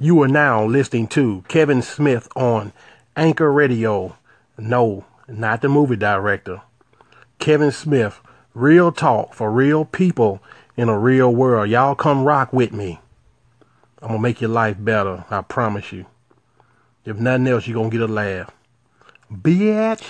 You are now listening to Kevin Smith on Anchor Radio. No, not the movie director. Kevin Smith, real talk for real people in a real world. Y'all come rock with me. I'm going to make your life better. I promise you. If nothing else, you're going to get a laugh. Bitch.